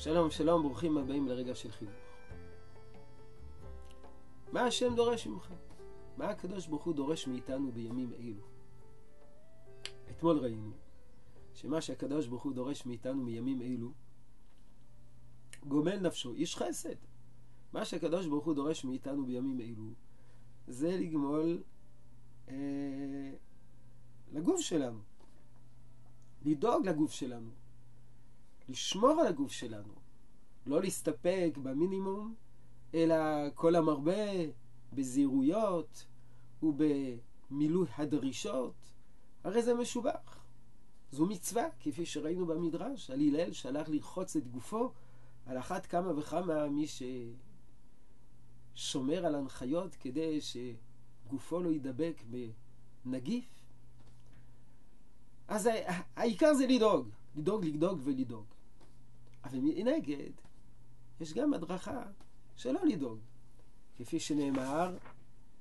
שלום שלום, ברוכים הבאים לרגע של חינוך. מה השם דורש ממך? מה הקדוש ברוך הוא דורש מאיתנו בימים אלו? אתמול ראינו שמה שהקדוש ברוך הוא דורש מאיתנו מימים אלו גומל נפשו, איש חסד. מה שהקדוש ברוך הוא דורש מאיתנו בימים אלו זה לגמול אה, לגוף שלנו, לדאוג לגוף שלנו, לשמור על הגוף שלנו, לא להסתפק במינימום, אלא כל המרבה בזהירויות ובמילוי הדרישות, הרי זה משובח. זו מצווה, כפי שראינו במדרש, על הלל שהלך לרחוץ את גופו, על אחת כמה וכמה מי ששומר על הנחיות כדי שגופו לא יידבק בנגיף. אז העיקר זה לדאוג, לדאוג, לדאוג ולדאוג. אבל מנגד, יש גם הדרכה שלא לדאוג. כפי שנאמר,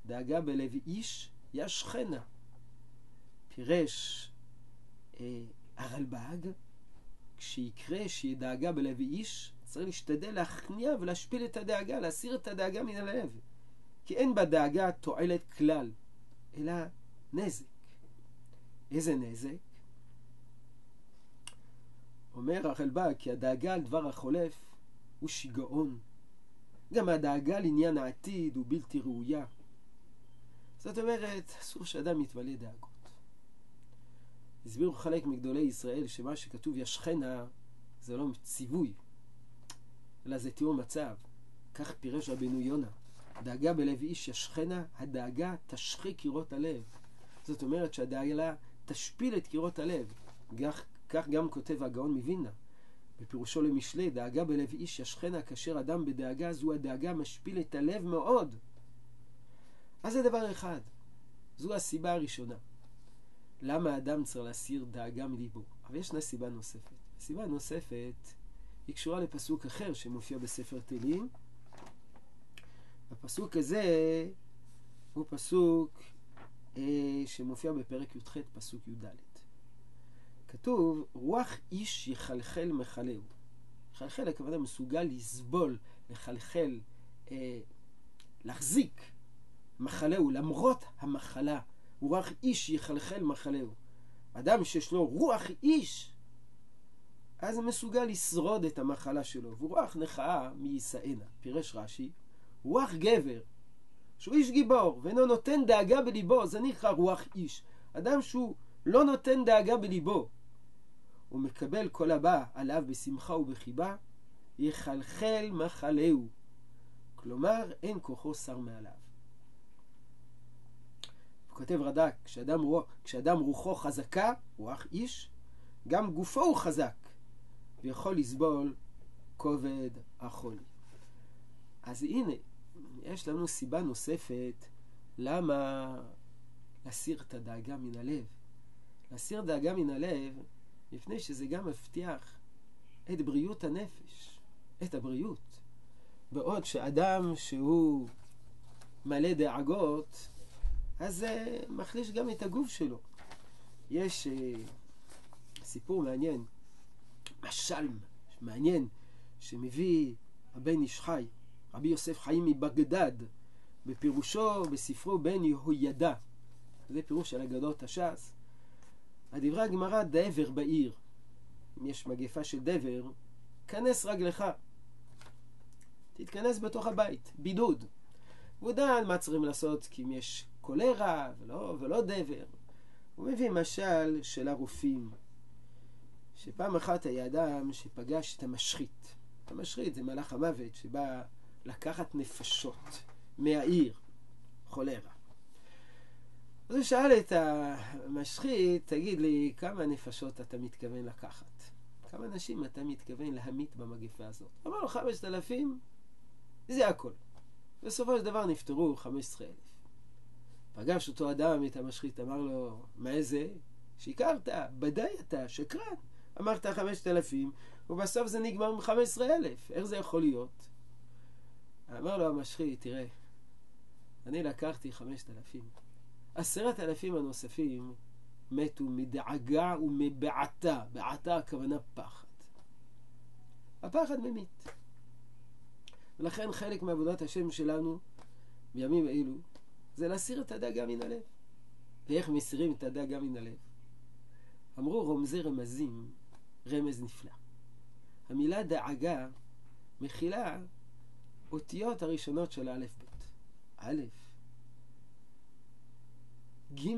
דאגה בלב איש ישכנה. פירש אה, הרלב"ג, כשיקרה שיהיה דאגה בלב איש, צריך להשתדל להכניע ולהשפיל את הדאגה, להסיר את הדאגה מן הלב. כי אין בדאגה תועלת כלל, אלא נזק. איזה נזק? אומר הרלב"ג כי הדאגה על דבר החולף הוא שיגעון. גם הדאגה לעניין העתיד הוא בלתי ראויה. זאת אומרת, אסור שאדם יתמלא דאגות. הסבירו חלק מגדולי ישראל שמה שכתוב ישכנה זה לא ציווי, אלא זה תיאור מצב. כך פירש רבנו יונה. דאגה בלב איש ישכנה, הדאגה תשחי קירות הלב. זאת אומרת שהדאגה תשפיל את קירות הלב. כך, כך גם כותב הגאון מווילנה. בפירושו למשלי, דאגה בלב איש ישכנה, כאשר אדם בדאגה זו הדאגה משפיל את הלב מאוד. אז זה דבר אחד. זו הסיבה הראשונה. למה האדם צריך להסיר דאגה מליבו? אבל ישנה סיבה נוספת. הסיבה הנוספת היא קשורה לפסוק אחר שמופיע בספר תהילים. הפסוק הזה הוא פסוק אה, שמופיע בפרק י"ח, פסוק י"ד. כתוב, רוח איש יחלחל מחלהו. יחלחל, הכוונה מסוגל לסבול, לחלחל, אה, להחזיק מחלהו, למרות המחלה. רוח איש יחלחל מחלהו. אדם שיש לו רוח איש, אז מסוגל לשרוד את המחלה שלו. ורוח נכאה מי יישאנה. פירש רש"י, רוח גבר, שהוא איש גיבור, ואינו נותן דאגה בליבו, זה נקרא רוח איש. אדם שהוא לא נותן דאגה בליבו, הוא מקבל כל הבא עליו בשמחה ובחיבה, יחלחל מחלהו. כלומר, אין כוחו שר מעליו. כותב רד"ק, כשאדם, כשאדם רוחו חזקה, רוח איש, גם גופו הוא חזק, ויכול לסבול כובד החולי. אז הנה, יש לנו סיבה נוספת למה להסיר את הדאגה מן הלב. להסיר דאגה מן הלב, מפני שזה גם מבטיח את בריאות הנפש, את הבריאות. בעוד שאדם שהוא מלא דאגות, אז זה מחליש גם את הגוף שלו. יש uh, סיפור מעניין, משל מעניין, שמביא הבן איש חי, רבי יוסף חיים מבגדד, בפירושו, בספרו בן יהוידע. זה פירוש של אגדות הש"ס. הדברי הגמרא דבר בעיר. אם יש מגפה של דבר, כנס רגלך. תתכנס בתוך הבית, בידוד. והוא דן מה צריכים לעשות כי אם יש קולרה ולא, ולא דבר. הוא מביא משל של הרופאים, שפעם אחת היה אדם שפגש את המשחית. המשחית זה מלאך המוות שבא לקחת נפשות מהעיר, חולרה. אז הוא שאל את המשחית, תגיד לי, כמה נפשות אתה מתכוון לקחת? כמה אנשים אתה מתכוון להמית במגפה הזאת? אמר לו, חמשת אלפים, זה הכל. בסופו של דבר נפטרו חמש עשרה אלף. פגש אותו אדם את המשחית, אמר לו, מה זה? שיקרת, בדי אתה, שקרן. אמרת חמשת אלפים, ובסוף זה נגמר עם חמש עשרה אלף. איך זה יכול להיות? אמר לו המשחית, תראה, אני לקחתי חמשת אלפים. עשרת אלפים הנוספים מתו מדאגה ומבעתה. בעתה הכוונה פחד. הפחד ממית. ולכן חלק מעבודת השם שלנו בימים אלו זה להסיר את הדאגה מן הלב. ואיך מסירים את הדאגה מן הלב? אמרו רומזי רמזים, רמז נפלא. המילה דאגה מכילה אותיות הראשונות של א' ב'. א', ג',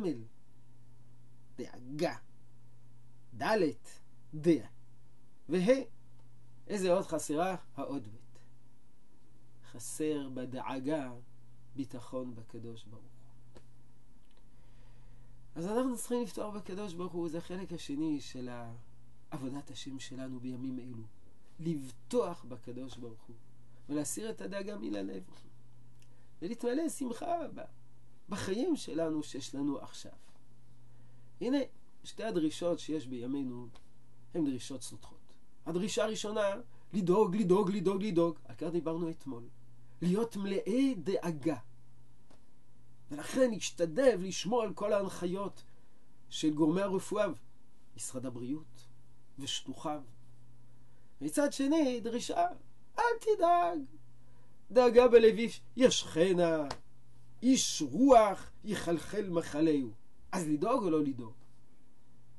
דאגה, ד', דע, וה', איזה עוד חסרה? העוד ב'. חסר בדאגה ביטחון בקדוש ברוך הוא. אז אנחנו צריכים לפתור בקדוש ברוך הוא, זה החלק השני של עבודת השם שלנו בימים אלו. לבטוח בקדוש ברוך הוא, ולהסיר את הדאגה מן הלב, ולהתמלא שמחה בחיים שלנו שיש לנו עכשיו. הנה, שתי הדרישות שיש בימינו הן דרישות סותחות. הדרישה הראשונה, לדאוג, לדאוג, לדאוג, לדאוג, על כך דיברנו אתמול. להיות מלאי דאגה. ולכן נשתדל לשמור על כל ההנחיות של גורמי הרפואה, משרד הבריאות ושלוחיו. מצד שני, דרישה, אל תדאג. דאגה בלבי ישכנה, איש רוח יחלחל מחלהו. אז לדאוג או לא לדאוג?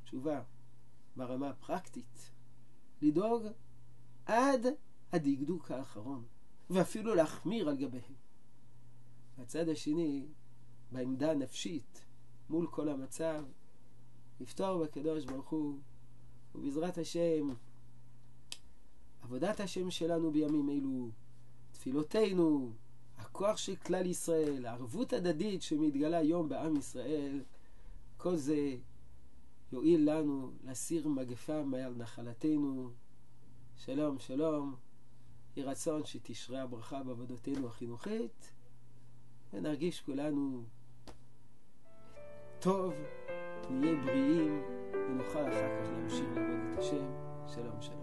תשובה, ברמה הפרקטית, לדאוג עד הדקדוק האחרון. ואפילו להחמיר על גביהם. הצד השני, בעמדה הנפשית, מול כל המצב, לפתור בקדוש ברוך הוא, ובעזרת השם, עבודת השם שלנו בימים אלו, תפילותינו, הכוח של כלל ישראל, הערבות הדדית שמתגלה היום בעם ישראל, כל זה יועיל לנו להסיר מגפה מעל נחלתנו. שלום, שלום. יהי רצון שתשרה הברכה בעבודתנו החינוכית, ונרגיש כולנו טוב, נהיה בריאים, ונוכל אחר כך להמשיך לעבוד את השם. שלום שלום.